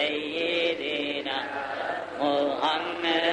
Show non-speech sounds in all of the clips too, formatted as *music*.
Seyyidina Muhammed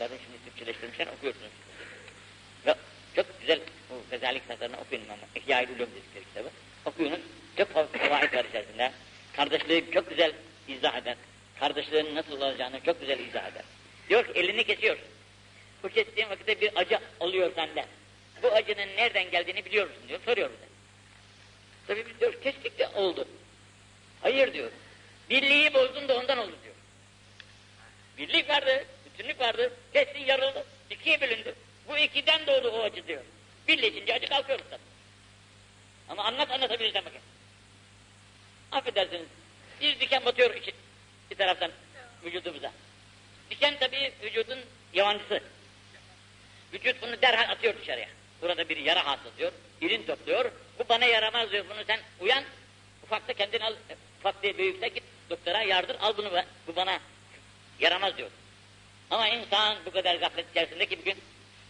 kitaplarını şimdi Türkçeleştirmişler, okuyorsunuz. Ve çok güzel bu Gazali kitaplarını okuyun ama İhya-i Ulum dedikleri kitabı. Okuyunuz, çok favaid var içerisinde. Kardeşliği çok güzel izah eder. Kardeşliğin nasıl olacağını çok güzel izah eder. Diyor ki elini kesiyor. Bu kestiğin vakitte bir acı oluyor sende. Bu acının nereden geldiğini biliyor musun diyor, soruyor bize. Tabii biz diyor kestik de oldu. Hayır diyor. Birliği bozdun da ondan oldu diyor. Birlik vardı, bütünlük vardı. Kestin yarıldı, ikiye bölündü. Bu ikiden doğdu o acı diyor. Birleşince acı kalkıyor tabii. Ama anlat anlatabilirsen bakın. Affedersiniz. Bir diken batıyor iki, bir taraftan vücudumuza. Diken tabii vücudun yabancısı. Vücut bunu derhal atıyor dışarıya. Burada bir yara hasıl diyor. İrin topluyor. Bu bana yaramaz diyor. Bunu sen uyan. Ufakta kendini al. Ufak değil büyükte git doktora yardır. Al bunu. Bu bana yaramaz diyor. Ama insan bu kadar gaflet içerisinde ki bugün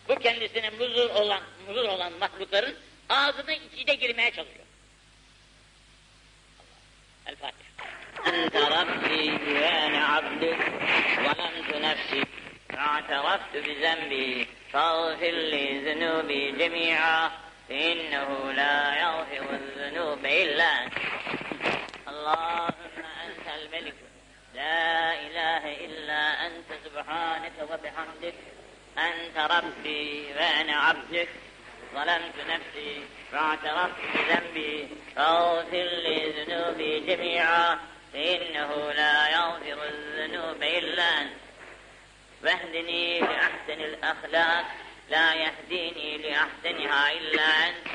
bu kendisine muzur olan, muzur olan mahlukların ağzına içine girmeye çalışıyor. El Fatiha. أنت ربي وأنا عبدك ظلمت نفسي فاعترفت بذنبي فاغفر لي ذنوبي جميعا فإنه لا يغفر الذنوب إلا أنت اللهم أنت الملك لا إله إلا أنت سبحانك وبحمدك. أنت ربي وأنا عبدك. ظلمت نفسي فاعترفت بذنبي فاغفر لي ذنوبي جميعا فإنه لا يغفر الذنوب إلا أنت. واهدني لأحسن الأخلاق لا يهديني لأحسنها إلا أنت.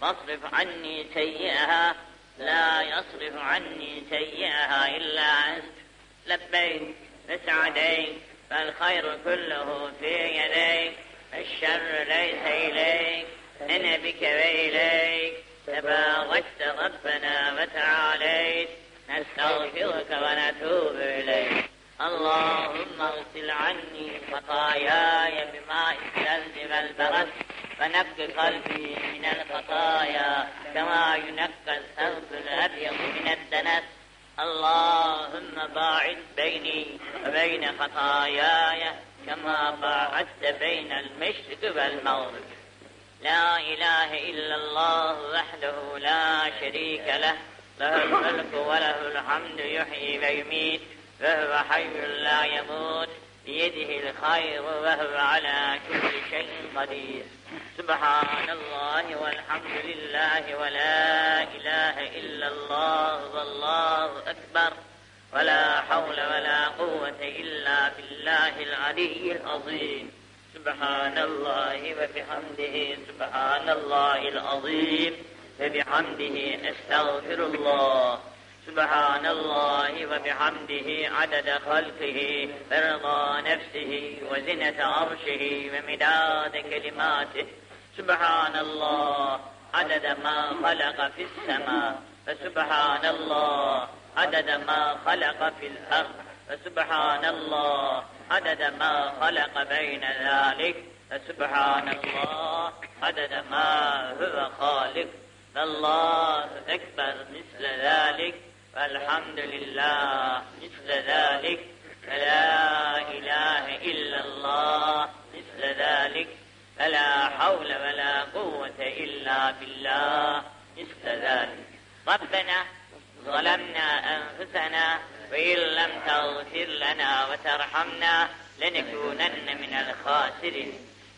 فاصرف عني سيئها لا يصرف عني سيئها إلا أنت. لبيك وسعديك فالخير كله في يديك الشر ليس إليك أنا بك وإليك. تباركت ربنا وتعاليت نستغفرك ونتوب إليك. اللهم اغسل عني خطاياي بماء الثلج والبرد ونق قلبي من الخطايا كما ينقى الثوب الأبيض من الدنس. اللهم باعد بيني وبين خطاياي كما باعدت بين المشرق والمغرب. لا إله إلا الله وحده لا شريك له له الملك وله الحمد يحيي ويميت وهو حي لا يموت. بيده الخير وهو على كل شيء قدير. سبحان الله والحمد لله ولا إله إلا الله والله أكبر. ولا حول ولا قوة إلا بالله العلي العظيم. سبحان الله وبحمده سبحان الله العظيم. وبحمده أستغفر الله. سبحان الله وبحمده عدد خلقه ورضا نفسه وزنة عرشه ومداد كلماته. سبحان الله عدد ما خلق في السماء فسبحان الله عدد ما خلق في الأرض فسبحان الله عدد ما خلق بين ذلك فسبحان الله عدد ما هو خالق. فالله أكبر مثل ذلك. والحمد لله مثل ذلك فلا إله إلا الله مثل ذلك فلا حول ولا قوة إلا بالله مثل ذلك. ربنا ظلمنا أنفسنا وإن لم تغفر لنا وترحمنا لنكونن من الخاسرين.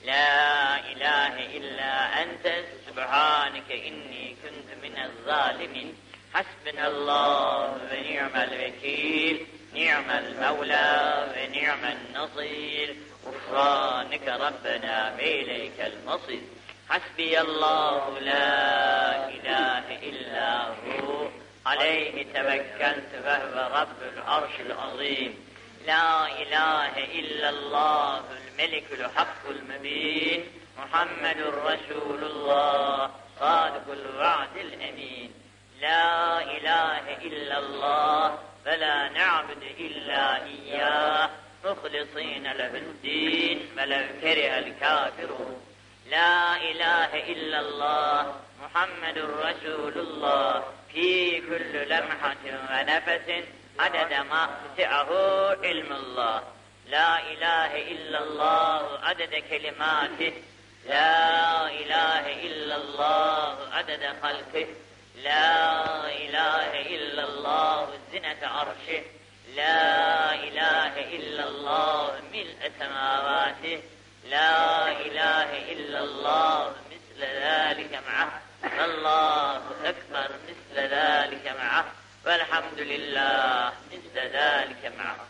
لا إله إلا أنت سبحانك إني كنت من الظالمين. حسبنا الله ونعم الوكيل نعم المولى ونعم النصير. غفرانك ربنا وإليك المصير. حسبي الله لا إله إلا هو. عليه توكلت وهو رب العرش العظيم. لا إله إلا الله الملك الحق المبين. محمد رسول الله صادق الوعد الأمين. لا إله إلا الله فلا نعبد إلا إياه. مخلصين له الدين ولو كره الكافرون لا إله إلا الله محمد رسول الله. في كل لمحة ونفس عدد ما وسعه علم الله. لا إله إلا الله عدد كلماته. لا إله إلا الله عدد خلقه. لا إله إلا الله زنة عرشه. لا إله إلا الله ملء سماواته. لا إله إلا الله مثل ذلك معه. الله أكبر مثل ذلك معه. والحمد لله مثل ذلك معه.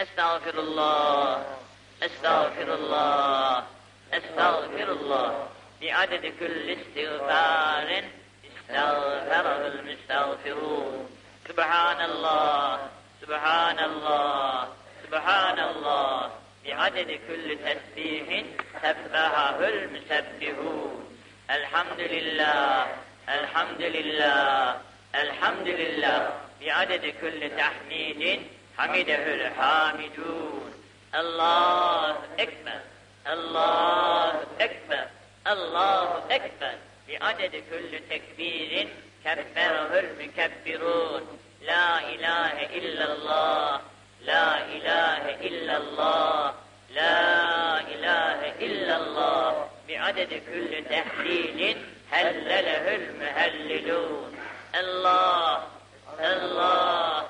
أستغفر الله أستغفر الله أستغفر الله. بعدد كل استغفار استغفره المستغفرون. سبحان الله سبحان الله سبحان الله بعدد كل تسبيح سبحه المسبحون. الحمد لله الحمد لله الحمد لله بعدد كل تحميد حمده الحامدون. الله أكبر الله أكبر الله أكبر. بعدد كل تكبير كبره المكبرون. لا إله إلا الله. لا إله إلا الله. لا إله إلا الله. بعدد كل تحليل هلله المهللون. الله الله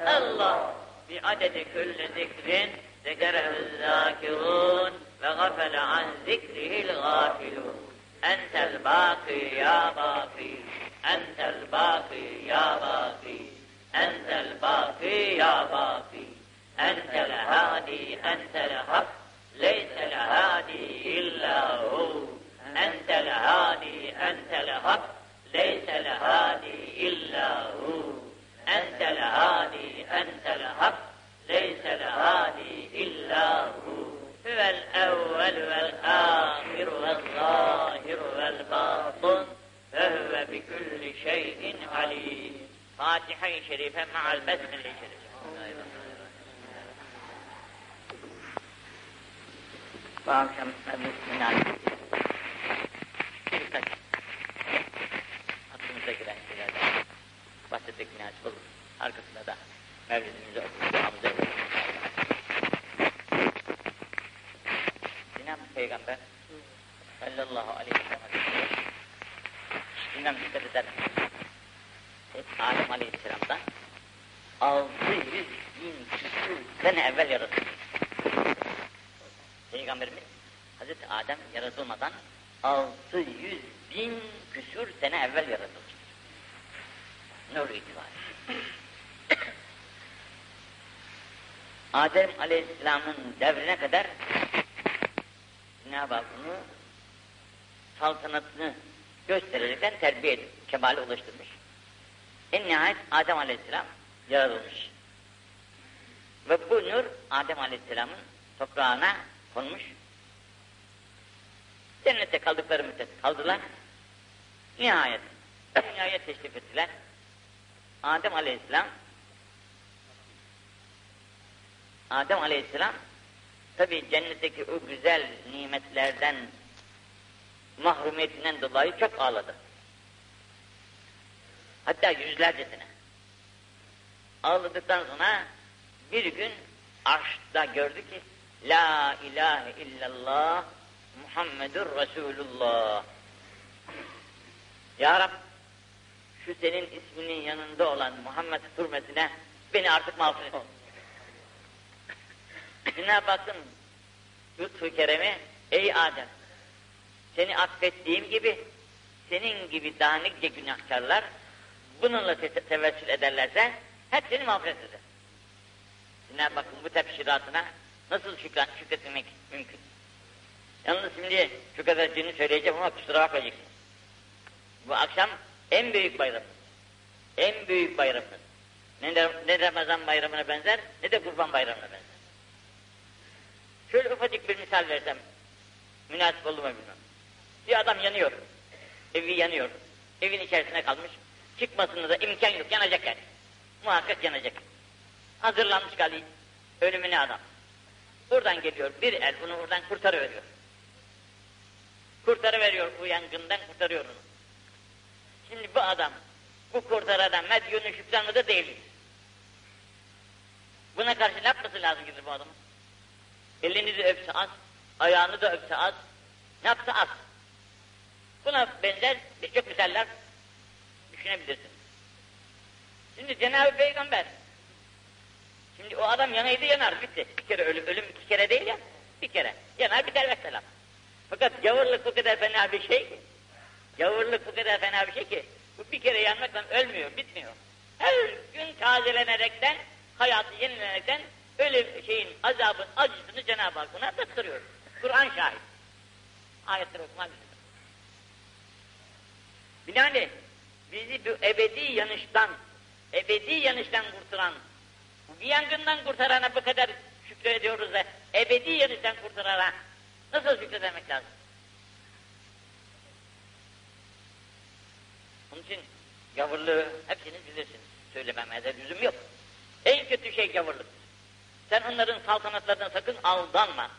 الله. بعدد كل ذكر ذكره الذاكرون. وغفل عن ذكره الغافلون. أنت الباقي يا باقي. أنت الباقي يا باقي. أنت الباقي يا باقي. أنت الهادي أنت الحق. ليس الهادي إلا هو. أنت الهادي أنت الحق. ليس الهادي إلا هو. أنت الهادي أنت الحق. ليس الهادي إلا هو. هو الأول والآخر والظاهر والباطن فهو بكل شيء عليم فاتحة شريفة مع البسملة شريفة Bu akşam münasebet birkaç aklımıza giren şeylerden bahsetmek münasip olur. Arkasında da Mevlidimizi okuyup sallallahu aleyhi ve sellem bilmem dikkat eder Adem Aleyhisselam'dan 600 bin küsur sene evvel yaratılmış. Peygamberimiz Hazreti Adem yaratılmadan 600 bin küsur sene evvel yaratılmış. Nur itibariyle. *coughs* Adem Aleyhisselam'ın devrine kadar Cenab-ı Hak bunu saltanatını göstererekten terbiye edip kemale ulaştırmış. En nihayet Adem Aleyhisselam yaratılmış. Ve bu nur Adem Aleyhisselam'ın toprağına konmuş. Cennette kaldıkları müddet kaldılar. Nihayet dünyaya teşrif ettiler. Adem Aleyhisselam Adem Aleyhisselam tabi cennetteki o güzel nimetlerden mahrumiyetinden dolayı çok ağladı. Hatta yüzlercesine. Ağladıktan sonra bir gün arşta gördü ki La ilahe illallah Muhammedur Resulullah. Ya Rab şu senin isminin yanında olan Muhammed hürmetine Beni artık mağfiret et. *laughs* Cenab-ı Hakk'ın lütfu keremi, ey Adem, seni affettiğim gibi, senin gibi dağınıkça günahkarlar bununla te tevessül ederlerse hepsini mağfiret eder. Cenab-ı Hakk'ın bu tebşiratına nasıl şükran, şükretmek mümkün? Yalnız şimdi şu kadarcığını söyleyeceğim ama kusura bakmayacaksın. Bu akşam en büyük bayram. En büyük bayramımız. Ne, ne Ramazan bayramına benzer ne de kurban bayramına benzer. Şöyle ufacık bir misal versem münasip olur mu bilmem. Bir adam yanıyor. Evi yanıyor. Evin içerisine kalmış. Çıkmasında da imkan yok. Yanacak yani. Muhakkak yanacak. Hazırlanmış galiba. Ölümüne adam. Buradan geliyor. Bir el bunu oradan kurtarıveriyor. Kurtarıveriyor bu yangından kurtarıyor onu. Şimdi bu adam bu kurtaradan medyunu şükran mıdır değil? Buna karşı ne yapması lazım gibi bu adamın? Elini de öpse az, ayağını da öpse az, ne yapsa az. Buna benzer birçok misaller düşünebilirsin. Şimdi Cenab-ı Peygamber, şimdi o adam yanaydı yanar, bitti. Bir kere ölüm, ölüm iki kere değil ya, bir kere. Yanar biter vesselam. Fakat gavurluk bu kadar fena bir şey ki, gavurluk bu kadar fena bir şey ki, bu bir kere yanmakla ölmüyor, bitmiyor. Her gün tazelenerekten, hayatı yenilenerekten ölüm şeyin azabın acısını Cenab-ı Hak buna tattırıyor. Kur'an şahit. Ayetleri okumak üzere. Binaenaleyh bizi bu ebedi yanıştan, ebedi yanıştan kurtaran, bu yangından kurtarana bu kadar şükrediyoruz da ebedi yanıştan kurtarana nasıl şükredemek lazım? Onun için gavurluğu hepsiniz bilirsiniz. Söylememe de lüzum yok. En kötü şey gavurluktur. Sen onların saltanatlarına sakın aldanma.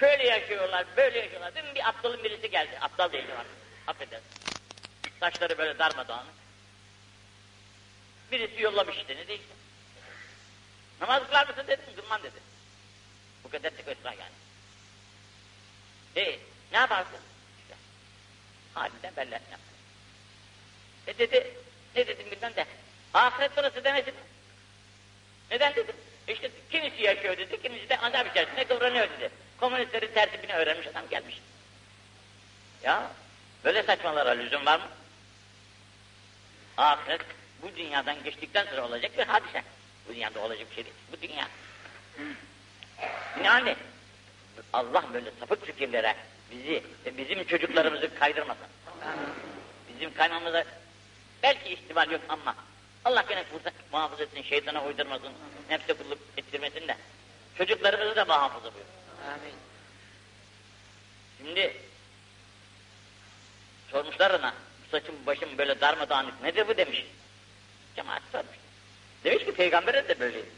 Şöyle yaşıyorlar, böyle yaşıyorlar. Mi? Bir aptalın birisi geldi. Aptal değil var. Affedersin. Saçları böyle darmadağınık. Birisi yollamış işte, ne değilse. Namaz kılar mısın dedim, kılmam dedi. Bu kadar tek ısrar yani. E, ne yaparsın? İşte, halinden belli yaptı. E dedi, ne dedim bilmem de, ahiret burası demesin. Neden dedim? İşte kimisi yaşıyor dedi, kimisi de azap içerisinde kıvranıyor dedi. Komünistlerin tertibini öğrenmiş adam gelmiş. Ya, böyle saçmalara lüzum var mı? Ahiret bu dünyadan geçtikten sonra olacak bir hadise. Bu dünyada olacak bir şey değil. Bu dünya. Yani Allah böyle sapık fikirlere bizi ve bizim çocuklarımızı kaydırmasın. Bizim kaymamıza belki ihtimal yok ama Allah gene muhafaza etsin, şeytana uydurmasın, nefse kulluk ettirmesin de çocuklarımızı da muhafaza buyur. Amin. Şimdi sormuşlar ona, saçım başım böyle darmadağınık nedir bu demiş. Cemaat sormuş. Demiş ki peygambere de böyleydi.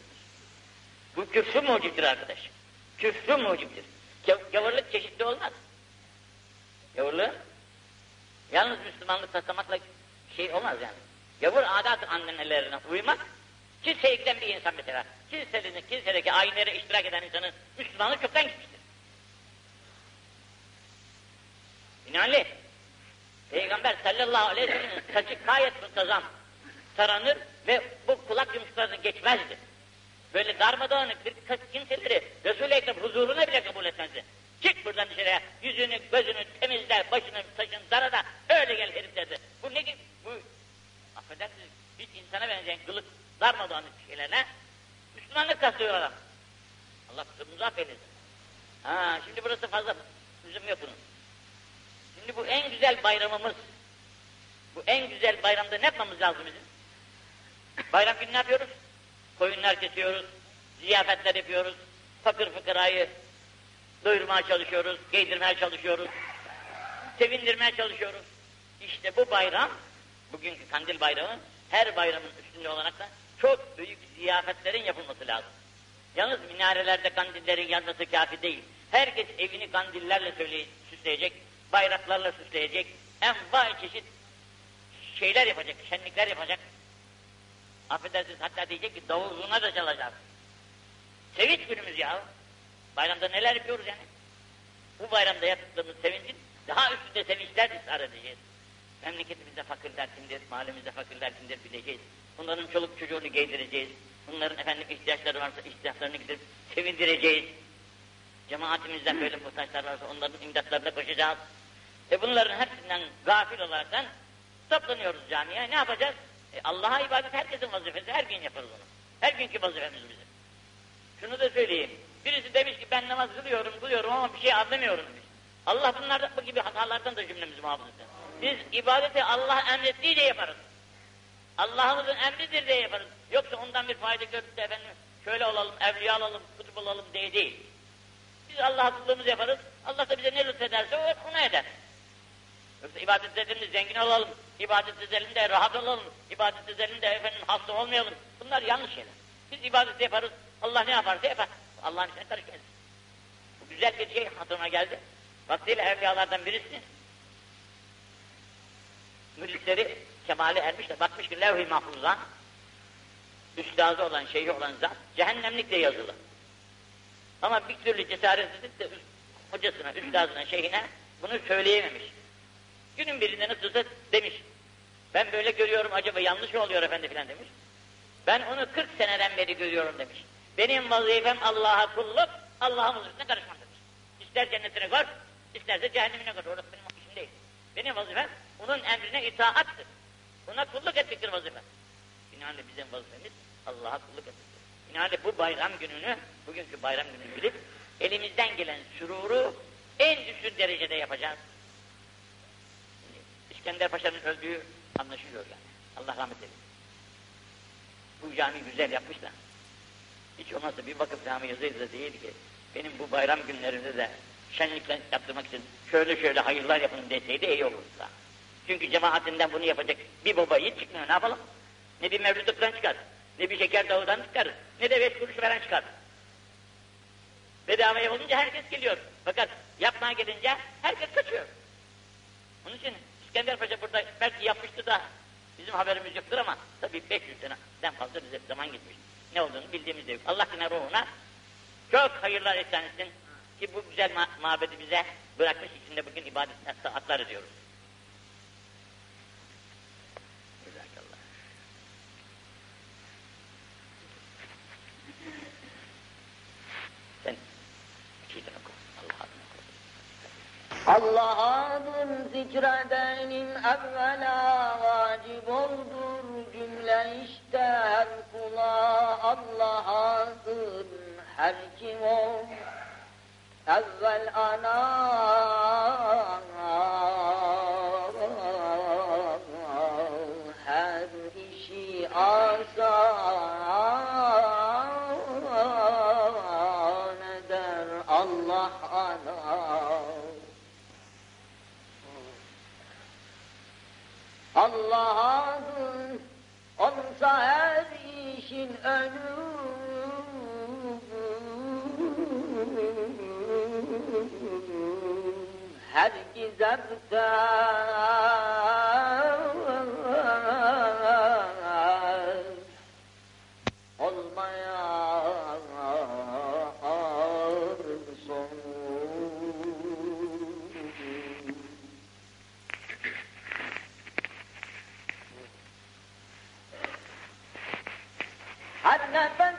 Bu küfrü mucibdir arkadaş. Küfrü mucibdir. Gavurluk çeşitli olmaz. Gavurluğu yalnız Müslümanlık taslamakla şey olmaz yani. Gavur adat annelerine uymak, kiliseye giden bir insan mesela, kiliselerinde, kilisedeki ayinlere iştirak eden insanın Müslümanlık çoktan gitmiştir. Binaenaleyh, Peygamber sallallahu aleyhi ve sellem'in saçı gayet muntazam taranır ve bu kulak yumuşaklarını geçmezdi. Böyle darmadağınık bir kimseleri Resul-i Ekrem huzuruna bile kabul etmezdi. Çık buradan dışarıya, yüzünü, gözünü temizle, başını, saçını darada, öyle gel herif derdi. Bu ne gibi? Bu, affedersiniz, hiç insana benzeyen kılık, darmadağınık şeylerle Müslümanlık kastıyor adam. Allah kusurumuzu affeylesin. Ha, şimdi burası fazla lüzum yok bunun. Şimdi bu en güzel bayramımız, bu en güzel bayramda ne yapmamız lazım bizim? Bayram günü ne yapıyoruz? Koyunlar kesiyoruz, ziyafetler yapıyoruz, fakir fıkrayı doyurmaya çalışıyoruz, giydirmeye çalışıyoruz, sevindirmeye çalışıyoruz. İşte bu bayram, bugünkü kandil bayramı, her bayramın üstünde olarak da çok büyük ziyafetlerin yapılması lazım. Yalnız minarelerde kandillerin yanması kafi değil. Herkes evini kandillerle süsleyecek, bayraklarla süsleyecek, envai çeşit şeyler yapacak, şenlikler yapacak. Affedersiniz hatta diyecek ki davuluna da çalacağız. Sevinç günümüz ya. Bayramda neler yapıyoruz yani? Bu bayramda yaptığımız sevincin daha üstünde sevinçler ısrar edeceğiz. Memleketimizde fakirler kimdir, mahallemizde fakirler kimdir bileceğiz. Bunların çoluk çocuğunu giydireceğiz. Bunların efendim ihtiyaçları varsa ihtiyaçlarını gidip sevindireceğiz. Cemaatimizden böyle muhtaçlar varsa onların imdatlarına koşacağız. E bunların hepsinden gafil olaraktan toplanıyoruz camiye. Ne yapacağız? E Allah'a ibadet herkesin vazifesi. Her gün yaparız onu. Her günkü vazifemiz bizim. Şunu da söyleyeyim. Birisi demiş ki ben namaz kılıyorum, kılıyorum ama bir şey anlamıyorum demiş. Allah bunlardan bu gibi hatalardan da cümlemizi muhafaza etsin. Biz ibadeti Allah emrettiği de yaparız. Allah'ımızın emridir diye yaparız. Yoksa ondan bir fayda görüp de efendim şöyle olalım, evliya olalım, kutup olalım diye değil. Biz Allah'a kullığımızı yaparız. Allah da bize ne lütfederse ona eder. Yoksa ibadet edelim zengin olalım, ibadet edelim de rahat olalım, ibadet edelim de efendim hasta olmayalım. Bunlar yanlış şeyler. Biz ibadet yaparız, Allah ne yaparsa yapar. Allah'ın işine karışmayız. Bu güzel bir şey hatırıma geldi. Vaktiyle evliyalardan birisi müritleri kemale ermiş de bakmış ki levh-i mahfuzdan üstazı olan, şeyhi olan zat cehennemlikle yazılı. Ama bir türlü cesaret edip de hocasına, üstazına, şeyhine bunu söyleyememiş. Günün birinde nasılsa demiş. Ben böyle görüyorum acaba yanlış mı oluyor efendi filan demiş. Ben onu 40 seneden beri görüyorum demiş. Benim vazifem Allah'a kulluk, Allah'ın huzuruna karışmam demiş. İster cennetine koy, isterse cehennemine koy. Orası benim işim değil. Benim vazifem onun emrine itaattır. Ona kulluk etmektir vazife. Binaenaleyh bizim vazifemiz Allah'a kulluk etmektir. Binaenaleyh bu bayram gününü, bugünkü bayram gününü bilip elimizden gelen süruru en düşük derecede yapacağız. İskender Paşa'nın öldüğü anlaşılıyor yani. Allah rahmet eylesin. Bu cami güzel yapmışlar. Hiç olmazsa bir vakıf cami yazıydı da değil ki benim bu bayram günlerinde de şenlikler yaptırmak için şöyle şöyle hayırlar yapın deseydi iyi olurdu. Çünkü cemaatinden bunu yapacak bir baba yiğit çıkmıyor ne yapalım? Ne bir mevlütükten çıkar, ne bir şeker dağıdan çıkar, ne de beş kuruş veren çıkar. Bedava olunca herkes geliyor. Fakat yapmaya gelince herkes kaçıyor. Onun için İskender Paşa burada belki yapmıştı da bizim haberimiz yoktur ama tabii 500 seneden fazla bize zaman gitmiş. Ne olduğunu bildiğimiz de yok. Allah yine ruhuna çok hayırlar etsensin ki bu güzel ma mabedi bize bırakmış içinde bugün ibadet saatleri diyoruz. Allah'adır zikredenim evvela vacip oldur cümle işte her kula Allah'adır her kim ol evvel ana. Her işi asan Allah adın olsa her işin önü. Her gizemde Her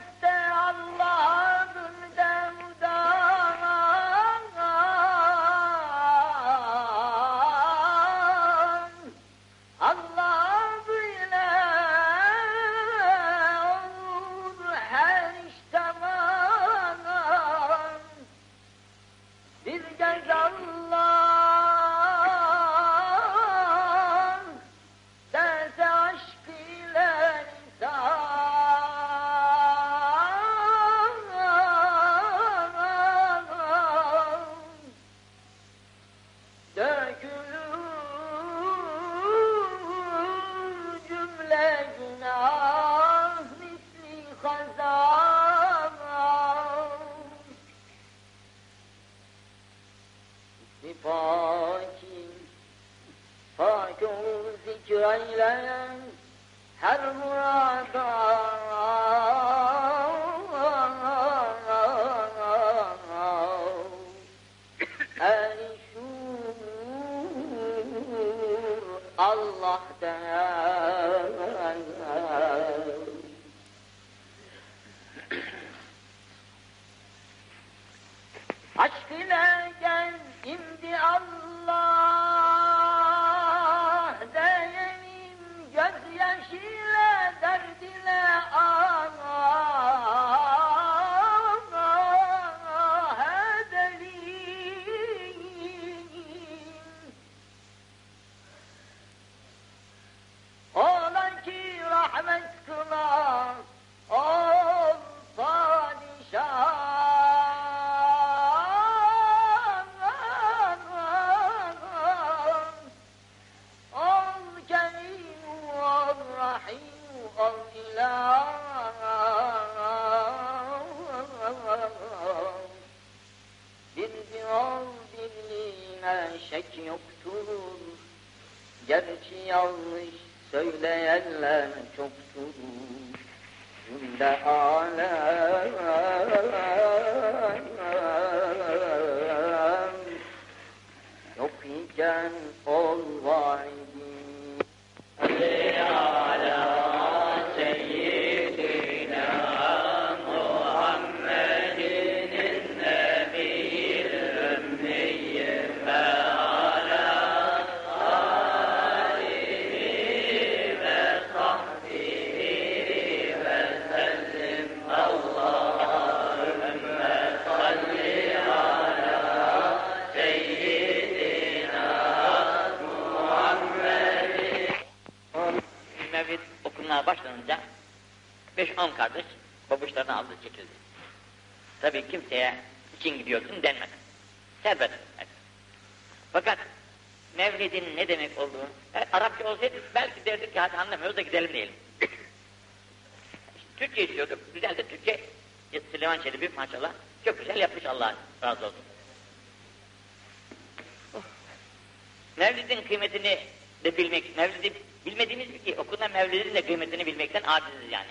Mevlid'in kıymetini de bilmek, Mevlid'i bilmediğimiz bir ki okunan Mevlid'in de kıymetini bilmekten aciziz yani.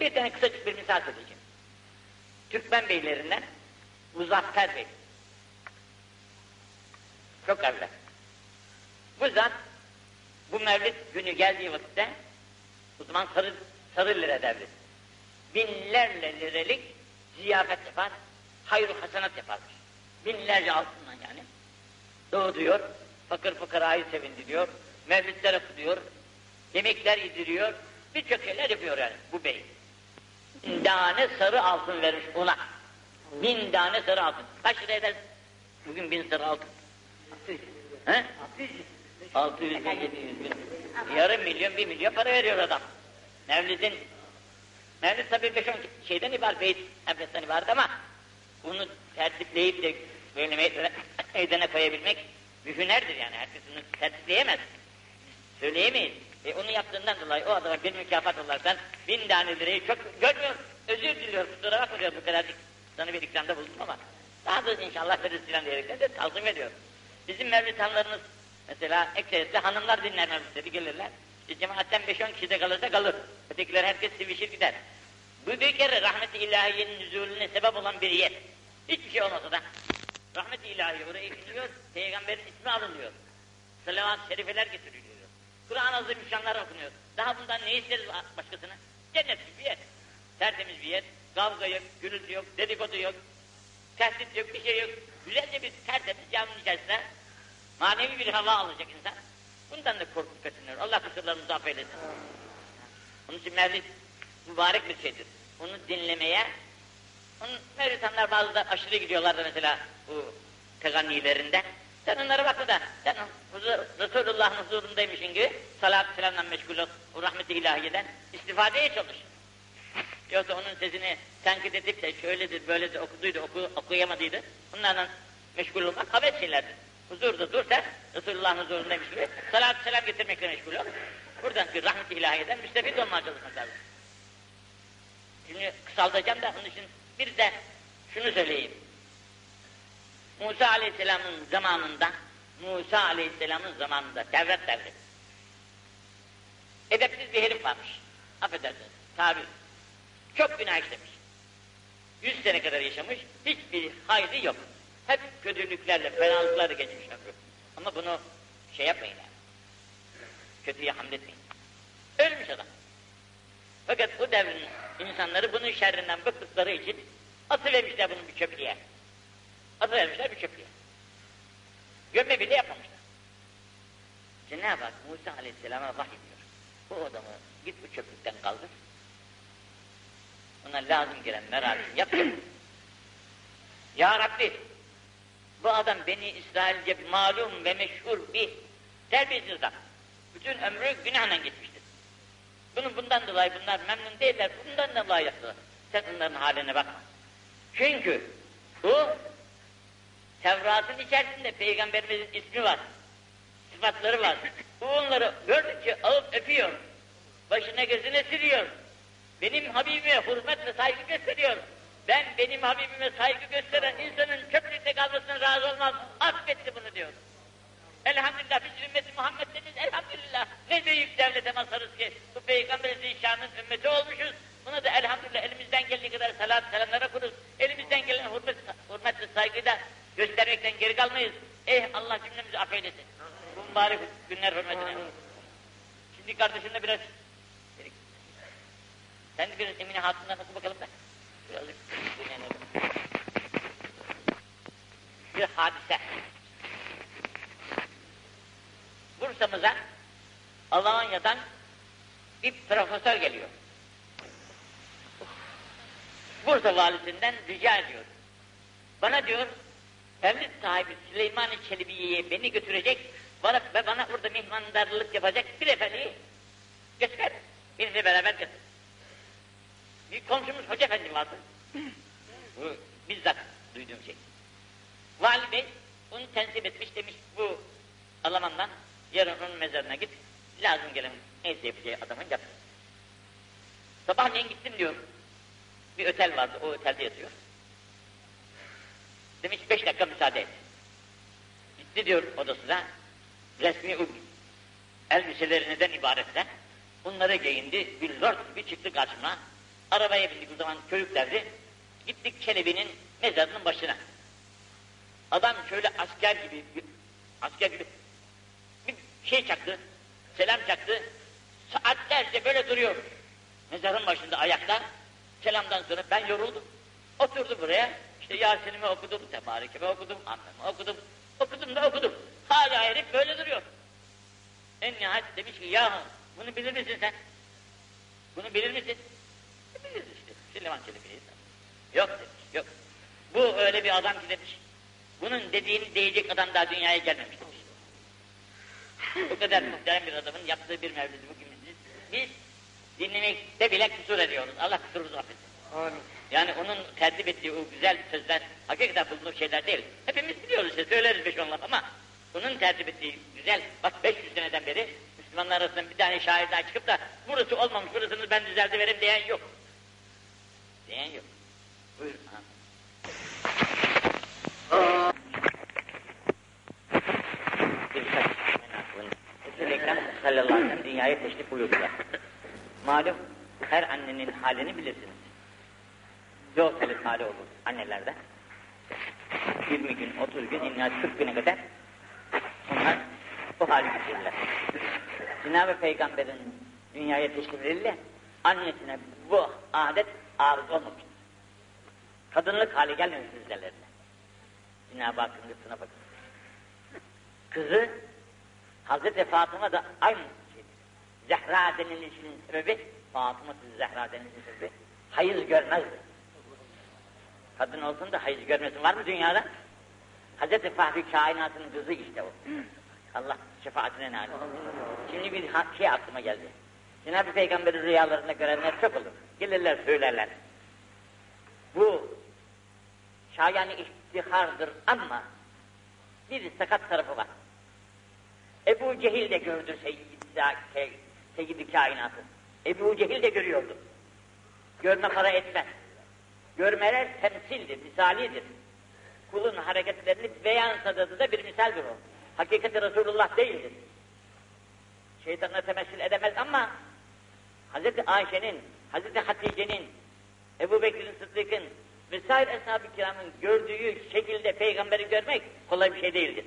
Bir tane kısacık bir misal söyleyeceğim. Türkmen beylerinden Muzaffer Bey. Çok evvel. Bu zat bu Mevlid günü geldiği vakitte o zaman sarı, sarı lira devri. Binlerle liralık ziyafet yapar, hayır hasanat yaparmış. Binlerce altından yani. Doğduyor, fakir fukarayı sevindiriyor, mevlidler okuyor, yemekler yediriyor, birçok şeyler yapıyor yani bu bey. Bin tane sarı altın vermiş ona. Bin tane sarı altın. Kaç lira eder? Bugün bin sarı altın. He? 600 bin, 700 bin. Yarım milyon, bir milyon para veriyor adam. Mevlid'in, Mevlid tabii 5-10 şeyden ibaret, beyt enfesten ibaret ama bunu tertipleyip de böyle meydana, meydana koyabilmek bir hünerdir yani. Herkes bunu tertipleyemez. Söyleyemeyiz. E onu yaptığından dolayı o adama bir mükafat olarak bin tane lirayı çok görmüyor. Özür diliyor, kusura bakma diyor bu kadarcık sana bir ikramda bulundum ama daha da inşallah veririz filan diyerekten de tazim ediyor. Bizim mevlid hanlarımız mesela ekserisi hanımlar dinler mevlidleri gelirler. İşte cemaatten 5-10 kişi de kalırsa kalır. Ötekiler herkes sivişir gider. Bu bir kere rahmeti ilahiyenin nüzulüne sebep olan bir yer. Hiçbir şey olmasa da rahmeti ilahiye oraya iniyor, peygamberin ismi alınıyor. Salavat şerifeler getiriliyor. Kur'an azı müşanlar okunuyor. Daha bundan ne isteriz başkasına? Cennet bir yer. Tertemiz bir yer. Kavga yok, gürültü yok, dedikodu yok. Tehdit yok, bir şey yok. Güzelce bir tertemiz caminin içerisinde manevi bir hava alacak insan. Bundan da korkup kaçınıyor. Allah kusurlarımızı affeylesin. Onun için mevlid mübarek bir şeydir. Onu dinlemeye, onun mevlitanlar bazıları aşırı gidiyorlar da mesela bu tegannilerinde. Sen onlara bakma da, sen huzur, Resulullah'ın huzurundaymışın gibi salat selamla meşgul ol, o rahmeti ilahiyeden istifadeye çalış. Yoksa onun sesini tenkit edip de şöyledir, böyledir, okuduydu, oku, okuyamadıydı. Bunlardan meşgul olmak haber şeylerdir. Huzurda dur sen, Resulullah'ın huzurundaymış gibi salat selam getirmekle meşgul ol. Buradan ki rahmet-i ilahiyeden müstefit olmaya çalışmak lazım. Şimdi kısaltacağım da onun için bir de şunu söyleyeyim. Musa Aleyhisselam'ın zamanında, Musa Aleyhisselam'ın zamanında, Tevrat devri. Edepsiz bir herif varmış. Affedersiniz, tabi. Çok günah işlemiş. Yüz sene kadar yaşamış, hiçbir hayrı yok. Hep kötülüklerle, fenalıklarla geçmiş ömrü. Ama bunu şey yapmayın yani. Kötüye hamletmeyin. Ölmüş adam. Fakat bu devrin insanları bunun şerrinden bıktıkları için Atıvermişler bunu bir çöplüğe. Atıvermişler bir çöplüğe. Gömme bile yapmamışlar. Cenab-ı Hak Musa Aleyhisselam'a vahyediyor. Bu adamı git bu çöplükten kaldır. Ona lazım gelen merasim yap. *clears throat* ya Rabbi bu adam Beni İsrailce malum ve meşhur bir terbiyesiz adam. Bütün ömrü günahla geçmiştir. Bunun bundan dolayı bunlar memnun değiller, bundan dolayı yaptılar. Sen onların haline bakma. Çünkü bu Tevrat'ın içerisinde Peygamberimizin ismi var. Sıfatları var. Bu onları gördükçe alıp öpüyor. Başına gözüne sürüyor. Benim Habibime hürmet ve saygı gösteriyor. Ben benim Habibime saygı gösteren insanın çöplükte kalmasına razı olmaz. Affetti bunu diyor. Elhamdülillah biz ümmeti Muhammed'deniz elhamdülillah. Ne büyük devlete mazharız ki bu Peygamber Zişan'ın ümmeti olmuşuz. Buna da elhamdülillah elimizden geldiği kadar salat selamlara kuruz. Elimizden gelen hürmet, hürmet ve saygıyı da göstermekten geri kalmayız. Eh Allah cümlemizi affeylesin. Bu mübarek günler hürmetine. Şimdi kardeşimle biraz sen de biraz Emine Hatun'dan oku bakalım da. Birazcık dinlenelim. Bir hadise. Bursa'mıza Alanya'dan bir profesör geliyor. Bursa valisinden rica ediyor. Bana diyor, Mevlid sahibi Süleyman-ı beni götürecek bana, ve bana burada mihmandarlık yapacak bir efendiyi göster. Bizle beraber götür. Bir komşumuz Hoca Efendi vardı. Bu bizzat duyduğum şey. Vali Bey onu tensip etmiş demiş bu Alman'dan yarın onun mezarına git. Lazım gelen neyse yapacağı adamın yap. Sabahleyin gittim diyor. Bir otel vardı o otelde yatıyor. Demiş beş dakika müsaade et. Gitti diyor odasına. Resmi elbiselerinden ibaretle bunları giyindi. Bir lord bir çıktı karşıma. Arabaya bindik o zaman çocuklardı. Gittik Çelebi'nin mezarının başına. Adam şöyle asker gibi, asker gibi şey çaktı, selam çaktı. Saatlerce böyle duruyor. Mezarın başında ayakta. Selamdan sonra ben yoruldum. Oturdu buraya. İşte Yasin'imi okudum, Tebarik'imi okudum, Ammemi okudum. Okudum da okudum. Hala herif böyle duruyor. En nihayet demiş ki yahu bunu bilir misin sen? Bunu bilir misin? E, biliriz işte. Süleyman Çelebi'yiz. Yok demiş, yok. Bu öyle bir adam ki demiş. Bunun dediğini diyecek adam daha dünyaya gelmemiş demiş. Bu kadar muhterem bir adamın yaptığı bir mevlidi bugün biz, biz dinlemekte bile kusur ediyoruz. Allah kusurumuzu affetsin. Amin. Yani onun tertip ettiği o güzel sözler hakikaten bulunur şeyler değil. Hepimiz biliyoruz işte söyleriz beş on laf ama onun tertip ettiği güzel, bak 500 seneden beri Müslümanlar arasında bir tane şair daha çıkıp da burası olmamış, burasını ben düzeldi verim diyen yok. Diyen yok. Buyurun. Ha. Resul-i Ekrem sallallahu aleyhi ve sellem dünyaya teşrif buyurdular. Malum her annenin halini bilirsiniz. Zor telit hali olur annelerde. 20 gün, 30 gün, inna 40 güne kadar onlar bu hali geçirirler. Cenab-ı Peygamber'in dünyaya teşrifleriyle annesine bu adet arız olmamıştır. Kadınlık hali gelmemiş üzerlerine. Cenab-ı Hakk'ın lütfuna bakın. Kızı Hazreti Fatıma da aynı şeydir. Zehra denilişinin sebebi, Fatıma Zehra denilişinin sebebi, hayız görmezdi. Kadın olsun da hayız görmesin. Var mı dünyada? Hazreti Fahri kainatın kızı işte o. Allah şefaatine nail. Şimdi bir şey aklıma geldi. Cenab-ı Peygamber'in rüyalarında görenler çok olur. Gelirler söylerler. Bu şayani ihtihardır ama bir sakat tarafı var. Ebu Cehil de gördü Seyyid-i Seyyid kainatı. Ebu Cehil de görüyordu. Görme para etmez. Görmeler temsildir, misalidir. Kulun hareketlerini beyan sadadı da bir misaldir o. Hakikati Resulullah değildir. Şeytanla temessül edemez ama Hazreti Ayşe'nin, Hazreti Hatice'nin, Ebu Bekir'in Sıddık'ın vesaire Eshab-ı Kiram'ın gördüğü şekilde peygamberi görmek kolay bir şey değildir.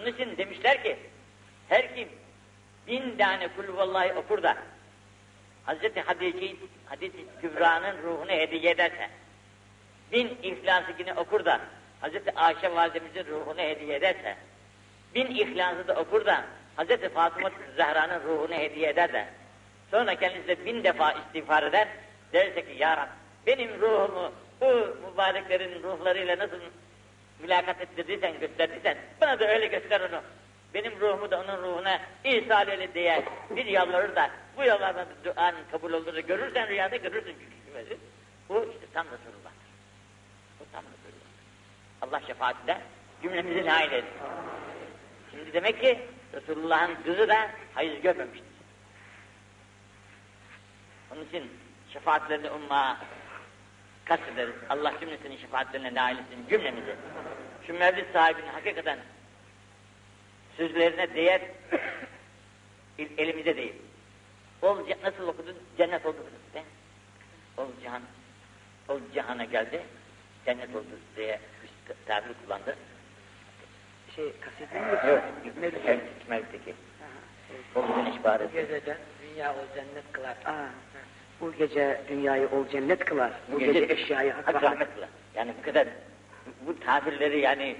Bunun için demişler ki, her kim bin tane kul vallahi okur da Hazreti Hatice, Hatice Kübra'nın ruhunu hediye ederse, bin İhlas-ı Günü okur da Hazreti Ayşe validemizin ruhunu hediye ederse, bin İhlas'ı da okur da Hazreti Fatıma Zehra'nın ruhunu hediye eder de, sonra kendisi bin defa istiğfar eder, derse ki Ya Rab, benim ruhumu bu mübareklerin ruhlarıyla nasıl mülakat ettirdiysen, gösterdiysen, bana da öyle göster onu. Benim ruhumu da onun ruhuna ihsal eyle diye bir yalvarır da bu yalvarma duan kabul da görürsen rüyada görürsün çünkü. Bu işte tam Resulullah'tır. Bu tam Resulullah. Allah şefaatinde cümlemizi nail etsin. Şimdi demek ki Resulullah'ın kızı da hayız görmemiştir. Onun için şefaatlerini umma kastederiz. Allah cümlesinin şefaatlerine nail etsin cümlemizi. Şu mevlid sahibinin hakikaten sözlerine değer elimize değil. Ol, nasıl okudun? Cennet oldu işte. Ol cihan, ol cihana geldi, cennet oldu diye bir tabir kullandı. Şey, kaseti mi? Yok, Mevlüt. Mevlüt'teki. Ol güneş bari. Bu geceden dünya o cennet kılar. Aa, bu gece dünyayı ol cennet kılar. Bu gece, eşyayı hak hak rahmet. kılar. Yani bu kadar bu tabirleri yani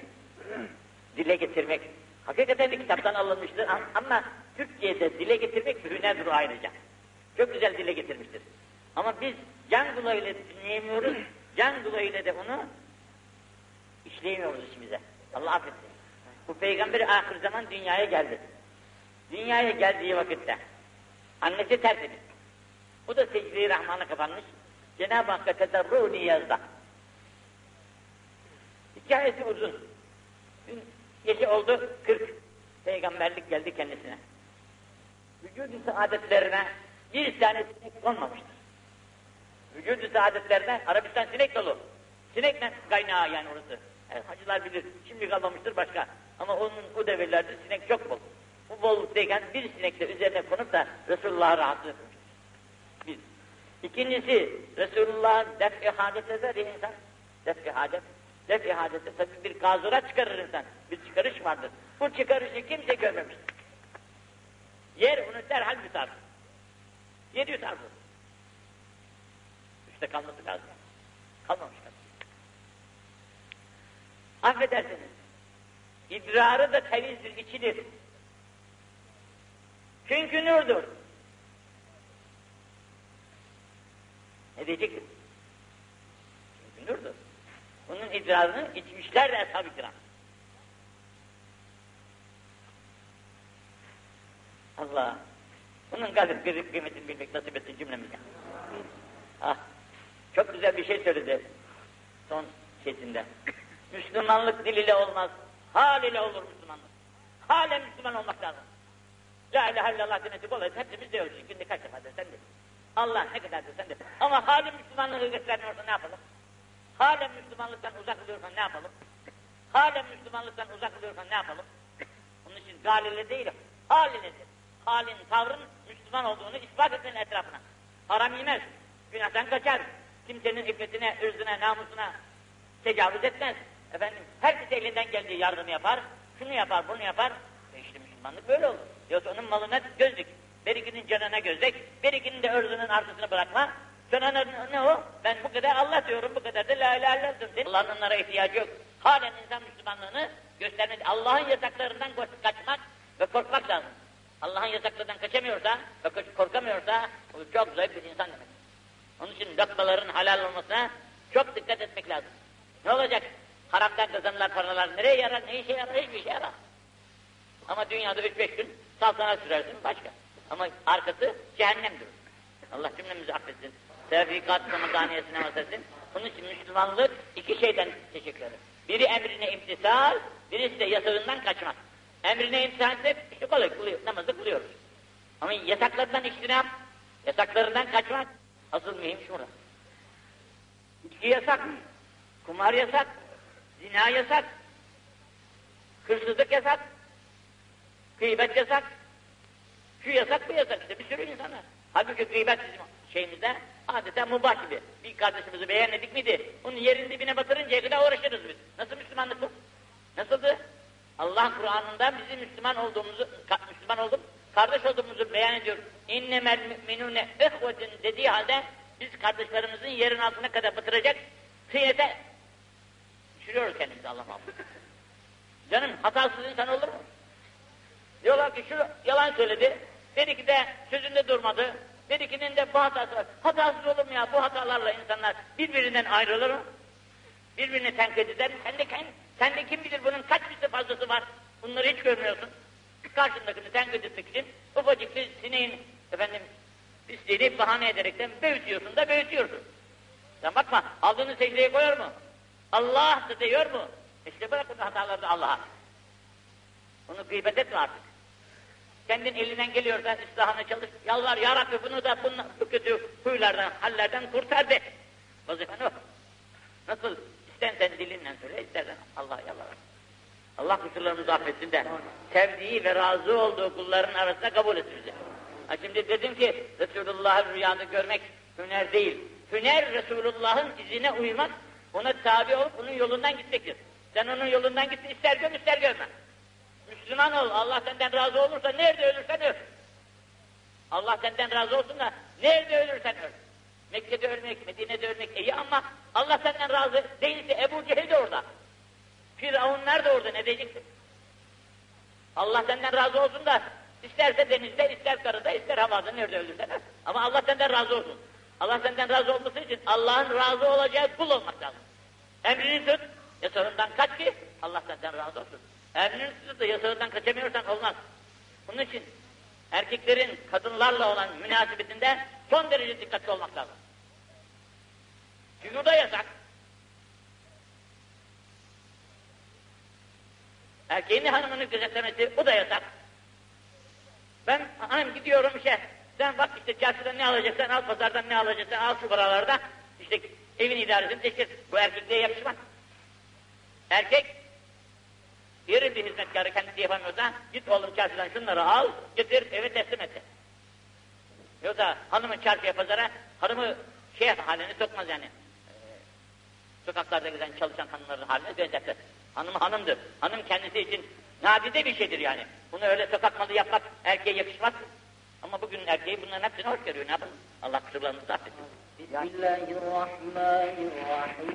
dile getirmek hakikaten bir kitaptan alınmıştır Am- ama Türkçe'de dile getirmek bir hünerdir ayrıca. Çok güzel dile getirmiştir. Ama biz can kulağıyla dinleyemiyoruz, can kulağıyla de onu işleyemiyoruz içimize. Allah affetsin. Bu peygamber ahir zaman dünyaya geldi. Dünyaya geldiği vakitte annesi tertemiz. O da secde-i rahmana kapanmış. Cenab-ı Hakk'a tedarru niyazda. Hikayesi uzun. Yaşı oldu 40. Peygamberlik geldi kendisine. Vücudu saadetlerine bir tane sinek konmamıştır. Vücudu saadetlerine Arabistan sinek dolu. Sinekle kaynağı yani orası. Yani hacılar bilir. Şimdi kalmamıştır başka. Ama onun o devirlerde sinek çok bol. Bu bolluktayken bir sinek de üzerine konup da Resulullah'ı rahatsız. İkincisi Resulullah'ın def-i hacet eder ya insan. Def-i hacet. Def-i hacette tabii bir gazura çıkarır insan. Bir çıkarış vardır. Bu çıkarışı kimse görmemiştir. Yer onu derhal yutar. Yer yutar bu. İşte kalması lazım. Kalmamış kalmış. Affedersiniz. İdrarı da temizdir, içilir. Çünkü nurdur. Ne? Çünkü nurdur. Bunun idrarını içmişler de ashab-ı kiram. Allah! Bunun kadar bir kıymetini bilmek nasip etsin cümlemize. Ah! Çok güzel bir şey söyledi son şeyinde. Müslümanlık dil ile olmaz, hal ile olur Müslümanlık. Halen Müslüman olmak lazım. La ilahe illallah demesi kolay, hepimiz diyoruz. Günde kaç defa desen de. Allah ne kadar desen de. Ama halen Müslümanlığı göstermiyorsa ne yapalım? Halen Müslümanlıktan uzak oluyorsan ne yapalım? Halen Müslümanlıktan uzak oluyorsan ne yapalım? Onun için galile değil, hal iledir. Halin, tavrın Müslüman olduğunu ispat etsin etrafına. Haram yemez, günahtan kaçar. Kimsenin iffetine, ırzına, namusuna tecavüz etmez. Efendim, herkes elinden geldiği yardımı yapar, şunu yapar, bunu yapar. E işte Müslümanlık böyle olur. Yoksa onun malına gözlük, berikinin canına gözlük, berikinin de ırzının arkasına bırakma. Sana ne, ne o? Ben bu kadar Allah diyorum, bu kadar da la ilahe illallah diyorum. Allah'ın onlara ihtiyacı yok. Halen insan Müslümanlığını göstermedi. Allah'ın yasaklarından kaçmak ve korkmak lazım. Allah'ın yasaklarından kaçamıyorsa ve korkamıyorsa o çok zayıf bir insan demek. Onun için lokmaların halal olmasına çok dikkat etmek lazım. Ne olacak? Haramdan kazanılan paralar nereye yarar, ne işe yarar, hiçbir işe yarar. Ama dünyada üç beş gün saltanat sürersin başka. Ama arkası cehennemdir. Allah cümlemizi affetsin. Tevfikat Ramazaniyesine vasıfsın. Bunun için Müslümanlık iki şeyden teşekkür eder. Biri emrine imtisal, birisi de yasağından kaçmak. Emrine imtisal ise işte kolay kılıyor, namazı kılıyoruz. Ama yasaklarından iştinap, yasaklarından kaçmak asıl mühim şurada. İçki yasak, kumar yasak, zina yasak, hırsızlık yasak, gıybet yasak, şu yasak bu yasak işte bir sürü insana. Halbuki gıybet bizim şeyimizde adeta mubah gibi. Bir kardeşimizi beğenmedik miydi? Onun yerin dibine batırıncaya kadar uğraşırız biz. Nasıl Müslümanlık bu? Nasıldı? Allah Kur'an'ında bizim Müslüman olduğumuzu, Müslüman olduk, kardeş olduğumuzu beyan ediyor. İnnemel müminune ihvetun dediği halde biz kardeşlerimizin yerin altına kadar batıracak Tıynete düşürüyoruz kendimizi Allah muhafaza. Canım hatasız insan olur mu? Diyorlar ki şu yalan söyledi. Dedi ki de sözünde durmadı. Dedikinin de bu hatası var. Hatasız olur mu ya? Bu hatalarla insanlar birbirinden ayrılır mı? Birbirini tenkit eder. Sen de, sen de kim bilir bunun kaç misli fazlası var? Bunları hiç görmüyorsun. Karşındakini tenkit etmek için ufacık bir sineğin efendim pisliğini bahane ederekten büyütüyorsun da büyütüyorsun. Sen bakma aldığını secdeye koyar mı? Allah da diyor mu? İşte bırakın hataları da Allah'a. Onu gıybet etme artık. Kendin elinden geliyorsa ıslahına çalış. Yalvar ya Rabbi bunu da bunun, bu kötü huylardan, hallerden kurtar de. Vazifen o. Nasıl istersen dilinle söyle, istersen Allah yalvar. Allah kusurlarımızı affetsin de sevdiği ve razı olduğu kulların arasında kabul etsin bizi. Ha şimdi dedim ki Resulullah'ı rüyada görmek hüner değil. Hüner Resulullah'ın izine uymak, ona tabi olup onun yolundan gitmektir. Sen onun yolundan git, ister gör ister görme. Müslüman ol, Allah senden razı olursa nerede ölürsen öl. Allah senden razı olsun da nerede ölürsen öl. Mekke'de ölmek, Medine'de ölmek iyi ama Allah senden razı değilse Ebu Cehil de orada. Firavunlar da orada ne diyeceksin? Allah senden razı olsun da isterse denizde, ister karada, ister havada nerede ölürsen öl. Ama Allah senden razı olsun. Allah senden razı olması için Allah'ın razı olacağı kul olmak lazım. Emrini tut, yasağından kaç ki Allah senden razı olsun. Emrini tutup da yasağından kaçamıyorsan olmaz. Bunun için erkeklerin kadınlarla olan münasebetinde son derece dikkatli olmak lazım. Çünkü da yasak. Erkeğin hanımını gözetlemesi o da yasak. Ben hanım gidiyorum işe, sen bak işte çarşıdan ne alacaksan al, pazardan ne alacaksan al şu paralarda, işte evin idaresini teşkil. Bu erkekliğe yakışmaz. Erkek, diğer bir hizmetkarı kendisi yapamıyorsa, git oğlum çarşıdan şunları al, getir eve teslim et. Yoksa hanımın çarşıya pazara, hanımı şey haline sokmaz yani. Ee, sokaklarda gezen çalışan hanımların haline benzetmez. Hanım hanımdır. Hanım kendisi için nadide bir şeydir yani. Bunu öyle sokak malı yapmak erkeğe yakışmaz. Ama bugün erkeği bunların hepsini hoş görüyor. Ne yapalım? Allah kusurlarımızı affetsin. Bismillahirrahmanirrahim.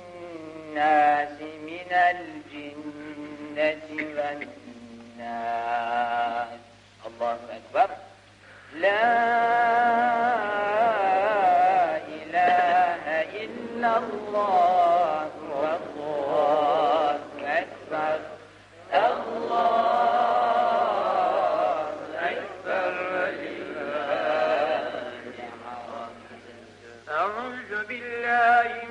من الجنة والناس. الله أكبر. لا إله إلا الله والله أكبر. الله أكبر. أعوذ بالله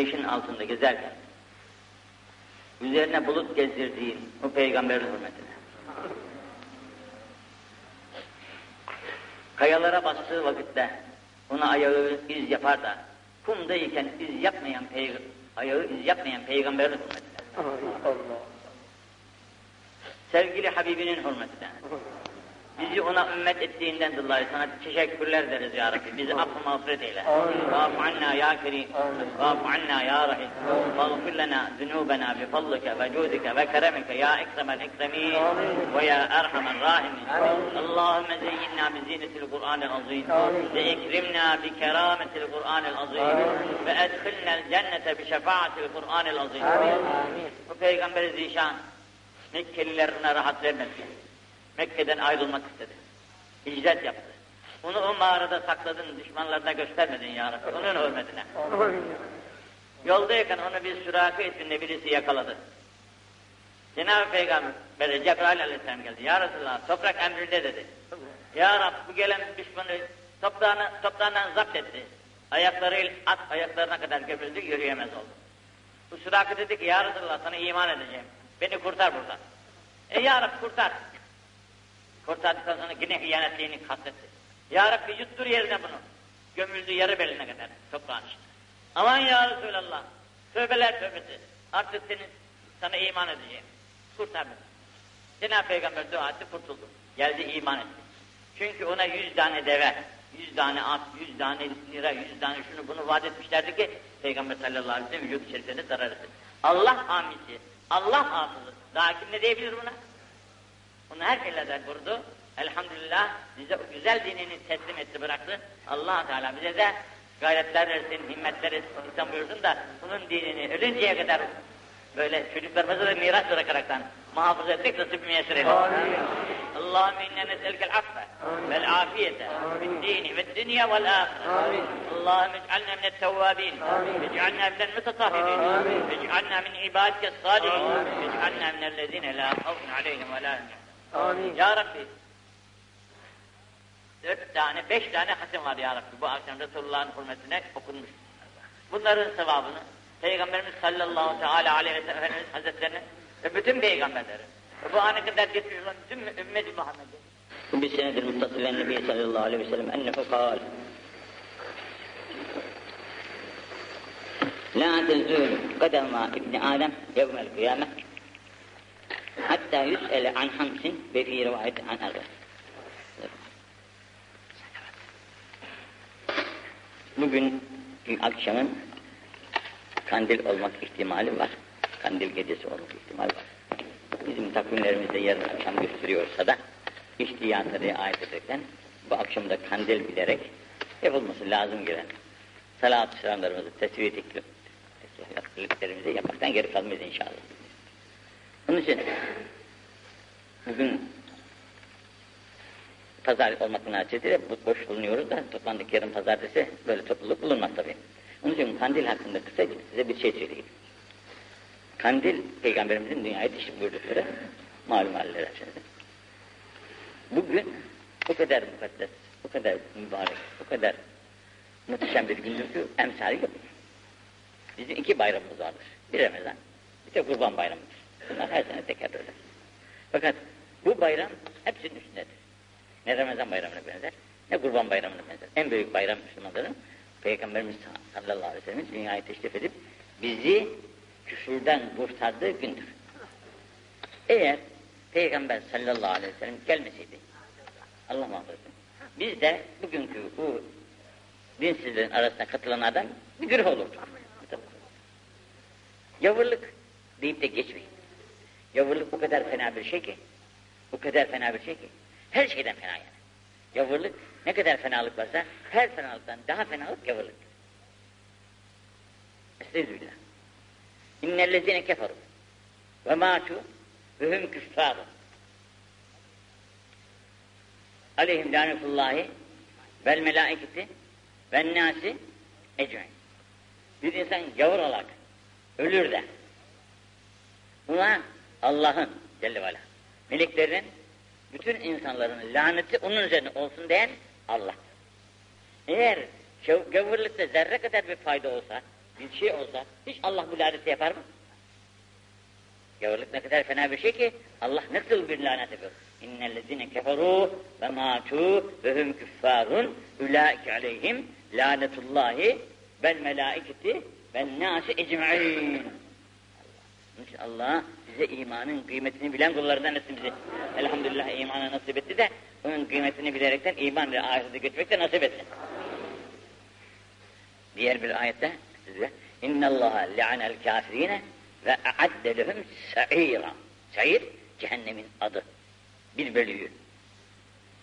Güneşin altında gezerken üzerine bulut gezdirdiğin o peygamberin hürmetine. Kayalara bastığı vakitte ona ayağı iz yapar da kumdayken iz yapmayan ayağı iz yapmayan peygamberin hürmetine. Sevgili Habibinin hürmetine. Bizi ona ümmet ettiğinden dolayı sana teşekkürler deriz ya Rabbi. Bizi affı mağfiret eyle. Vafu anna ya kerim. Vafu anna ya rahim. Mağfir lana zunubena bi fadlike ve cudike ve keremike ya ekremel ekremin ve ya erhamer rahimin. Allahümme zeyyinna bi zinetil Kur'anil azim. Ve ekrimna bi kerametil Kur'anil azim. Ve edkhilnel cennete bi şefaatil Kur'anil azim. Bu Peygamber Zişan Mekkelilerine rahat vermesin. Mekke'den ayrılmak istedi. Hicret yaptı. Onu o mağarada sakladın, düşmanlarına göstermedin ya Rabbi. Onun hürmetine. Yoldayken onu bir süraki isminde birisi yakaladı. Cenab-ı Peygamber Cebrail Aleyhisselam geldi. Ya Resulallah toprak emrinde dedi. Ya Rabbi bu gelen düşmanı toprağını, toprağından zapt etti. Ayakları at ayaklarına kadar gömüldü yürüyemez oldu. Bu süraki dedi ki ya Resulallah sana iman edeceğim. Beni kurtar buradan. E ya Rabbi kurtar. Kurtardıktan sonra yine hiyanetliğini kastetti. Ya Rabbi yuttur yerine bunu. Gömüldü yarı beline kadar toprağın içinde. Aman ya Resulallah. Tövbeler tövbesi. Artık senin, sana iman edeceğim. Kurtar beni. Cenab-ı Peygamber dua etti kurtuldu. Geldi iman etti. Çünkü ona yüz tane deve, yüz tane at, yüz tane lira, yüz tane şunu bunu vaat etmişlerdi ki Peygamber sallallahu aleyhi ve sellem vücut şeriflerine zarar etsin. Allah hamisi, Allah hafızı. Daha kim ne diyebilir buna? Bunu her şeylerden vurdu. Elhamdülillah bize o güzel dinini teslim etti bıraktı. allah Teala bize de gayretler versin, himmetler insan buyursun da bunun dinini ölünceye kadar böyle çocuklarımıza da miras bırakaraktan muhafaza etmek nasip müyesser eylesin. Allahümme inne nes'elkel affe vel afiyete fid dini ve dünya vel ahire. Allahümme ec'alna minet tevvabin ec'alna minel mutatahhirin ec'alna min ibadike salihin ec'alna minellezine la havfun aleyhim ve la hum Ya Rabbi dört tane, beş tane hatim var ya Rabbi. Bu akşam Resulullah'ın hürmetine okunmuş. Bunların sevabını Peygamberimiz sallallahu teala aleyhi ve sellem Hazretlerine ve bütün peygamberleri ve bu ana kadar getirmiş olan bütün ümmeti Muhammed'e. Bu bir senedir muttasilen Nebi sallallahu aleyhi ve sellem ennehu kal. La tezul kadema İbni Adem yevmel kıyame hatta yüs'ele an hamsin ve fi rivayet an arba. Bugün akşamın kandil olmak ihtimali var. Kandil gecesi olmak ihtimali var. Bizim takvimlerimizde yarın akşam gösteriyorsa da ihtiyata riayet ederekten bu akşamda kandil bilerek yapılması lazım gelen salat-ı selamlarımızı tesviyet etkiliklerimizi yapmaktan geri kalmayız inşallah. Onun için bugün pazar olmak münasebetiyle boş bulunuyoruz da toplandık yarın pazartesi böyle topluluk bulunmaz tabii. Onun için kandil hakkında kısaca size bir şey söyleyeyim. Kandil, Peygamberimizin dünyayı teşrif buyurdukları malum haller içerisinde. Bugün o kadar mukaddes, o kadar mübarek, o kadar muhteşem bir gündür ki emsali yok. Bizim iki bayramımız vardır. Bir Ramazan, bir de Kurban Bayramıdır. Bunlar her sene tekerrür eder. Fakat bu bayram hepsinin üstündedir. Ne Ramazan bayramına benzer, ne Kurban bayramına benzer. En büyük bayram Müslümanların Peygamberimiz sallallahu aleyhi ve sellem dünyayı teşrif edip bizi küfürden kurtardığı gündür. Eğer Peygamber sallallahu aleyhi ve sellem gelmeseydi, Allah muhafaza biz de bugünkü bu dinsizlerin arasına katılanlardan bir güruh olurdu. Yavırlık deyip de geçmeyin. Yavırlık o kadar fena bir şey ki, o kadar fena bir şey ki, her şeyden fena yani. Yavırlık ne kadar fenalık varsa her fenalıktan daha fenalık yavırlık. Estağfirullah. İnnellezine keferu ve mâtu ve hum küffâru. Aleyhim lanetullahi vel melâiketi ven nâsi ecmaîn. Bir insan yavur olarak ölür de buna Allah'ın Celle ve meleklerin bütün insanların laneti onun üzerine olsun diyen Allah. Eğer gavurlukta zerre kadar bir fayda olsa, bir şey olsa, hiç Allah bu laneti yapar mı? Gavurluk ne kadar fena bir şey ki, Allah nasıl bir lanet yapıyor? İnnellezine keferu ve mâtû ve hum küffârun ulaike aleyhim lanetullahi vel melâiketi vel için Allah bize imanın kıymetini bilen kullarından etsin bizi. Elhamdülillah imana nasip etti de onun kıymetini bilerekten iman ve ahirete götürmek de nasip etsin. Diğer bir ayette size Allah le'anel kafirine ve a'adde lehum sa'ira. Sa'ir cehennemin adı. Bir bölüğü.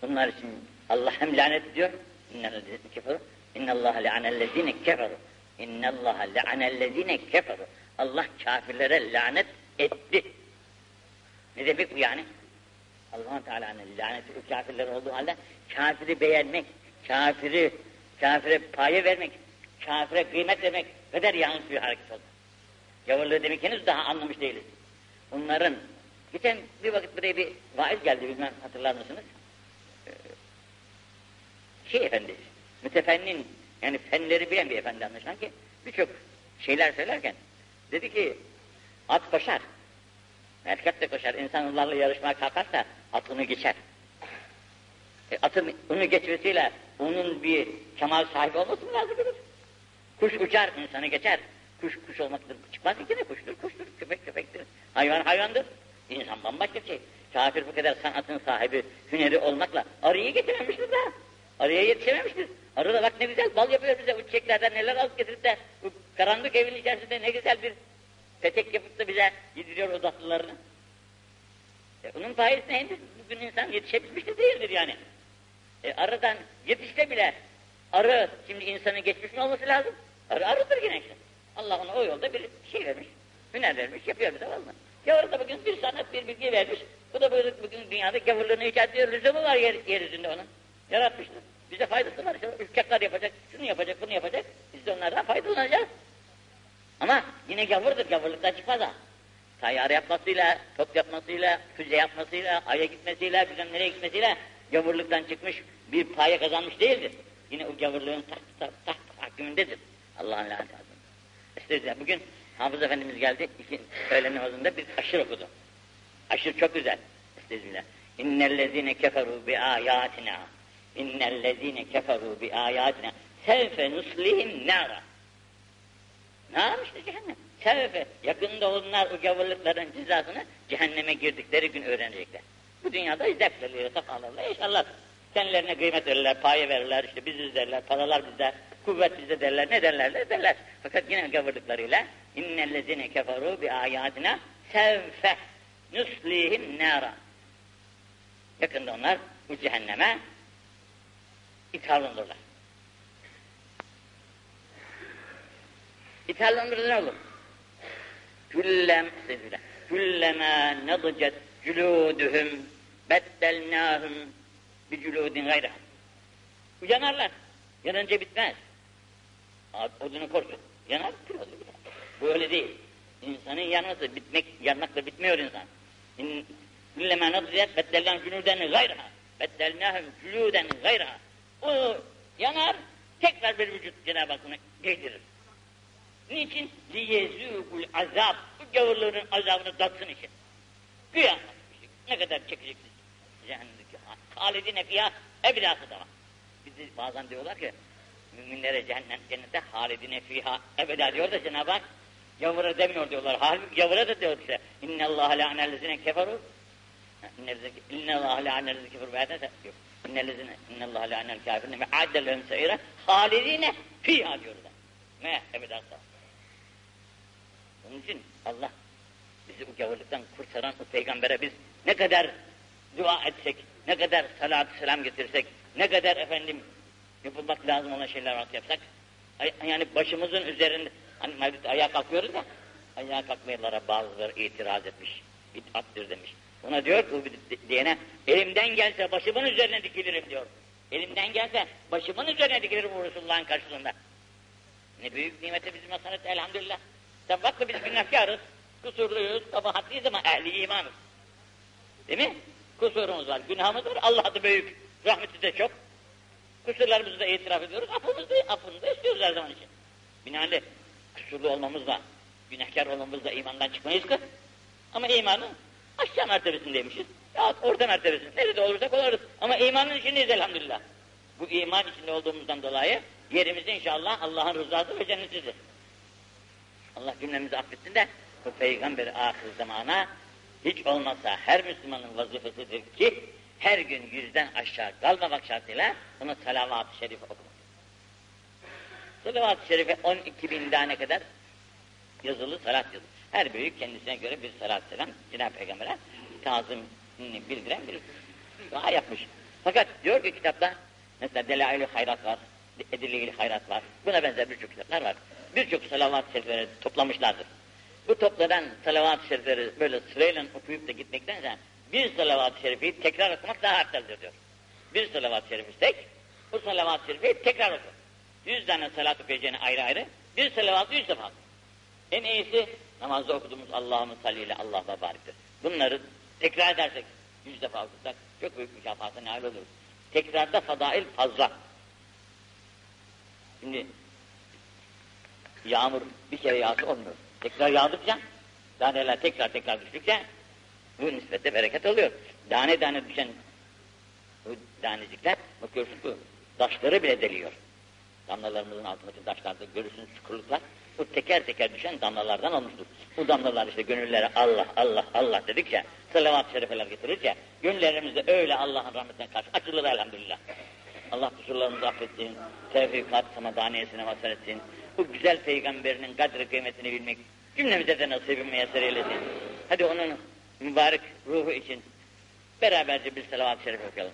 Bunlar için Allah hem lanet ediyor. İnnellezine keferu. İnnallâhe le'anellezine keferu. İnnallâhe le'anellezine keferu. Allah kafirlere lanet etti. Ne demek bu yani? allah Teala'nın laneti o kafirler olduğu halde kafiri beğenmek, kafiri, kafire paye vermek, kafire kıymet vermek kadar yanlış bir hareket oldu. Gavurluğu demek henüz daha anlamış değiliz. Bunların, geçen bir vakit buraya bir vaiz geldi bilmem hatırlar mısınız? Ee, şey efendi, mütefennin, yani fenleri bilen bir efendi anlaşılan ki birçok şeyler söylerken dedi ki at koşar, erkek de koşar, insanlarla yarışmaya kalkarsa at onu geçer. E, atın onu geçmesiyle onun bir kemal sahibi olması mı lazım olur? Kuş uçar, insanı geçer. Kuş kuş olmaktır, çıkmaz ki ne kuştur, kuştur, köpek köpektir. Hayvan hayvandır. İnsan bambaşka şey. Kafir bu kadar sanatın sahibi, hüneri olmakla arıyı getirememiştir daha. Arıya yetişememiştir. Arı da bak ne güzel bal yapıyor bize. Bu çiçeklerden neler alıp getirip de bu karanlık evin içerisinde ne güzel bir petek yapıp da bize yediriyor o tatlılarını. E, onun sayesinde henüz bugün insan yetişebilmiş de değildir yani. E, arıdan yetişse bile arı şimdi insanın geçmiş mi olması lazım? Arı arıdır yine işte. Allah ona o yolda bir şey vermiş, hüner vermiş, yapıyor bize valla. Gavur da bugün bir sanat, bir bilgi vermiş. Bu da bugün dünyada gavurluğunu icat ediyor, lüzumu var yer, yeryüzünde onun. Yaratmıştır. Bize faydası var. İşte ülkekler yapacak, şunu yapacak, bunu yapacak. Biz de onlardan faydalanacağız. Ama yine gavurdur, gavurluktan çıkmaz ha. Tayyare yapmasıyla, top yapmasıyla, füze yapmasıyla, aya gitmesiyle, bilmem nereye gitmesiyle gavurluktan çıkmış bir paye kazanmış değildir. Yine o gavurluğun taht, taht, taht hakkındedir. Allah'ın laneti. Estağfirullah. Bugün Hafız Efendimiz geldi, iki öğlen namazında bir aşır okudu. Aşır çok güzel. Estağfirullah. İnnellezine keferu bi ayatina. İnnellezine keferu bi ayatina. Sevfe nuslihim nara. Ne yapmıştı cehennem? Sevfe. Yakında onlar o gavurlukların cezasını cehenneme girdikleri gün öğrenecekler. Bu dünyada zevklerle, safalarla yaşarlar. Kendilerine kıymet verirler, paye verirler, işte biziz derler, paralar bizde, kuvvet bizde derler, ne derler de derler. Fakat yine gavurluklarıyla innellezine keferu bi ayatina sevfe nuslihim nara. Yakında onlar bu cehenneme ithal olurlar. İthal olurlar ne olur? Küllem, küllema nedıcet cülûdühüm beddelnâhüm bi cülûdin gayrâ. Yanarlar. Yanınca bitmez. Odunu korsun. Yanar, kül olur. Bu öyle değil. İnsanın yanması, bitmek, yanmakla bitmiyor insan. İn, küllema nedıcet beddelnâhüm cülûden gayrâ. Beddelnâhüm cülûden gayrâ. O yanar, tekrar bir vücut Cenab-ı Hak giydirir. Niçin? Liyezûkul azab. Bu gavurların azabını tatsın için. Güya ne kadar çekeceksiniz cehennemdeki halidine fiyâ evlâsı da var. Bizi bazen diyorlar ki müminlere cehennem cennette halidine fiha ebeda diyor da Cenab-ı Hak gavura demiyor diyorlar. Halbuki gavura da diyor işte. İnne Allah la'anellezine keferu İnne Allah la'anellezine keferu ve yok. İnnellezine inne Allah la'anel kafirine ve addellehum se'ire halidine fiha diyor da. Ne? Ebeda onun için Allah bizi bu gavurluktan kurtaran o peygambere biz ne kadar dua etsek, ne kadar salatü selam getirsek, ne kadar efendim yapılmak lazım olan şeyler yapsak, yani başımızın üzerinde, hani mevlüt ayağa kalkıyoruz da, ayağa kalkmayanlara bazıları itiraz etmiş, bid'attır demiş. Ona diyor ki diyene, elimden gelse başımın üzerine dikilirim diyor. Elimden gelse başımın üzerine dikilirim bu Resulullah'ın karşılığında. Ne büyük nimete bizim hasanet elhamdülillah. Sen bakma biz günahkarız, kusurluyuz, kabahatliyiz ama ehli imanız. Değil mi? Kusurumuz var, günahımız var, Allah adı büyük, rahmeti de çok. Kusurlarımızı da itiraf ediyoruz, affımızı da, affını da istiyoruz her zaman için. Binaenli kusurlu olmamızla, günahkar olmamızla imandan çıkmayız ki. Ama imanın aşağı mertebesindeymişiz. Ya orta mertebesinde, nerede olursak oluruz. Ama imanın içindeyiz elhamdülillah. Bu iman içinde olduğumuzdan dolayı yerimiz inşallah Allah'ın rızası ve cennetidir. Allah cümlemizi affetsin de bu peygamber ahir zamana hiç olmazsa her Müslümanın vazifesidir ki her gün yüzden aşağı kalmamak şartıyla bunu salavat-ı şerif okumak. Salavat-ı şerife 12 bin tane kadar yazılı salat yazılı. Her büyük kendisine göre bir salat selam Cenab-ı Peygamber'e tazimini bildiren bir dua yapmış. Fakat diyor ki kitapta mesela Delail-i Hayrat var, Edilli-i Hayrat var. Buna benzer birçok kitaplar var. Birçok salavat-ı şerifleri toplamışlardır. Bu toplanan salavat-ı şerifleri böyle sırayla okuyup da gitmektense bir salavat-ı şerifi tekrar okumak daha aftaldir diyor. Bir salavat-ı şerifi tek, bu salavat-ı şerifi tekrar oku. Yüz tane salat okuyacağını ayrı ayrı, bir salavatı yüz defa. En iyisi namazda okuduğumuz Allah'ın salli ile Allah'a bariktir. Bunları tekrar edersek, yüz defa okursak çok büyük mükafata nail oluruz. Tekrarda fadail fazla. Şimdi yağmur bir kere yağsa olmuyor. Tekrar yağdıkça, taneler tekrar tekrar düştükçe bu nispette bereket oluyor. Tane tane düşen bu tanecikler bakıyorsun ki taşları bile deliyor. Damlalarımızın altındaki taşlarda görürsünüz çukurluklar. Bu teker teker düşen damlalardan olmuştur. Bu damlalar işte gönüllere Allah, Allah, Allah dedikçe, salavat-ı şerifeler getirirse, gönüllerimizde öyle Allah'ın rahmetine karşı açılır elhamdülillah. Allah kusurlarımızı affetsin, tevfikat samadaniyesine vasal etsin. Bu güzel peygamberinin kadri kıymetini bilmek cümlemize de nasibim müyesser eylesin. Hadi onun mübarek ruhu için beraberce bir salavat-ı şerif okuyalım.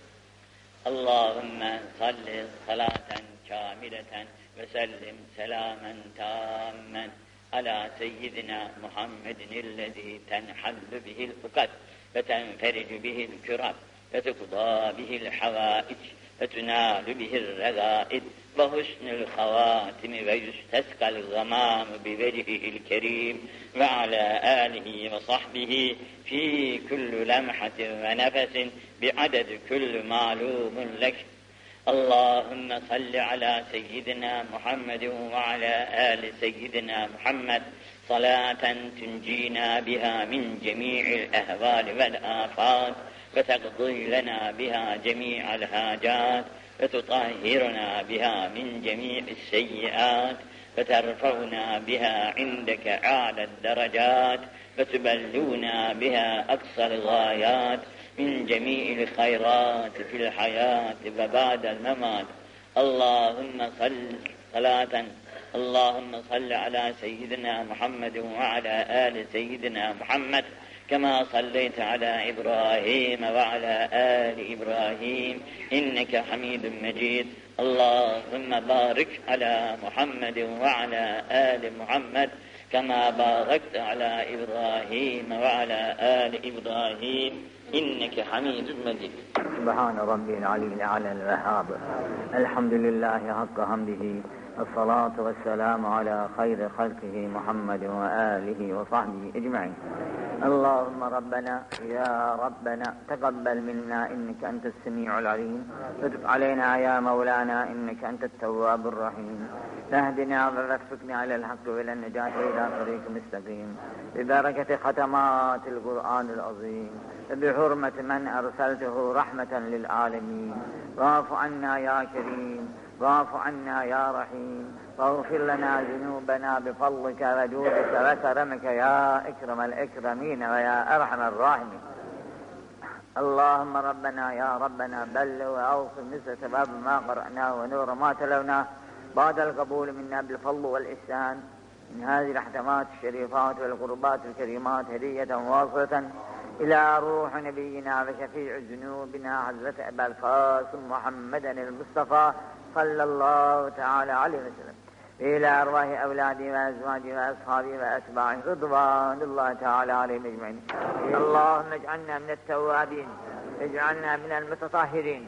Allahümme salli salaten kamileten وسلم سلاما تاما على سيدنا محمد الذي تنحل به الفقد وتنفرج به الكرب وتقضى به الحوائج وتنال به الرغائب وحسن الخواتم ويستسقى الغمام بوجهه الكريم وعلى آله وصحبه في كل لمحة ونفس بعدد كل معلوم لك. اللهم صل على سيدنا محمد وعلى آل سيدنا محمد. صلاة تنجينا بها من جميع الأهوال والآفات وتقضي لنا بها جميع الحاجات وتطهرنا بها من جميع السيئات وترفعنا بها عندك أعلى الدرجات وتبلغنا بها أقصى الغايات. من جميع الخيرات في الحياة وبعد الممات. اللهم صل صلاة اللهم صل على سيدنا محمد وعلى آل سيدنا محمد كما صليت على إبراهيم وعلى آل إبراهيم إنك حميد مجيد. اللهم بارك على محمد وعلى آل محمد كما باركت على إبراهيم وعلى آل إبراهيم إنك حميد مجيد. سبحان ربي العلي الأعلى الوهاب. الحمد لله حق حمده. الصلاة والسلام على خير خلقه محمد وآله وصحبه أجمعين. اللهم ربنا يا ربنا تقبل منا إنك أنت السميع العليم. وتب علينا يا مولانا إنك أنت التواب الرحيم. تهدنا ووفقنا على الحق وإلى النجاة إلى طريق مستقيم. ببركة ختمات القرآن العظيم. وبحرمة من أرسلته رحمة للعالمين. واعف عنا يا كريم. واعف عنا يا رحيم. واغفر لنا ذنوبنا بفضلك وجودك وكرمك يا أكرم الأكرمين ويا أرحم الراحمين. اللهم ربنا يا ربنا بلغ وأوصل مثل سباب ما قرأناه ونور ما تلوناه بعد القبول منا بالفضل والإحسان. من هذه الأحكامات الشريفات والقربات الكريمات هدية واصلة إلى روح نبينا وشفيع ذنوبنا حضرة أبا القاسم محمدا المصطفى صلى الله تعالى عليه وسلم. إلى أرواح أولادي وأزواجي وأصحابي وأتباعي رضوان الله تعالى عليهم أجمعين. اللهم اجعلنا من التوابين اجعلنا من المتطهرين.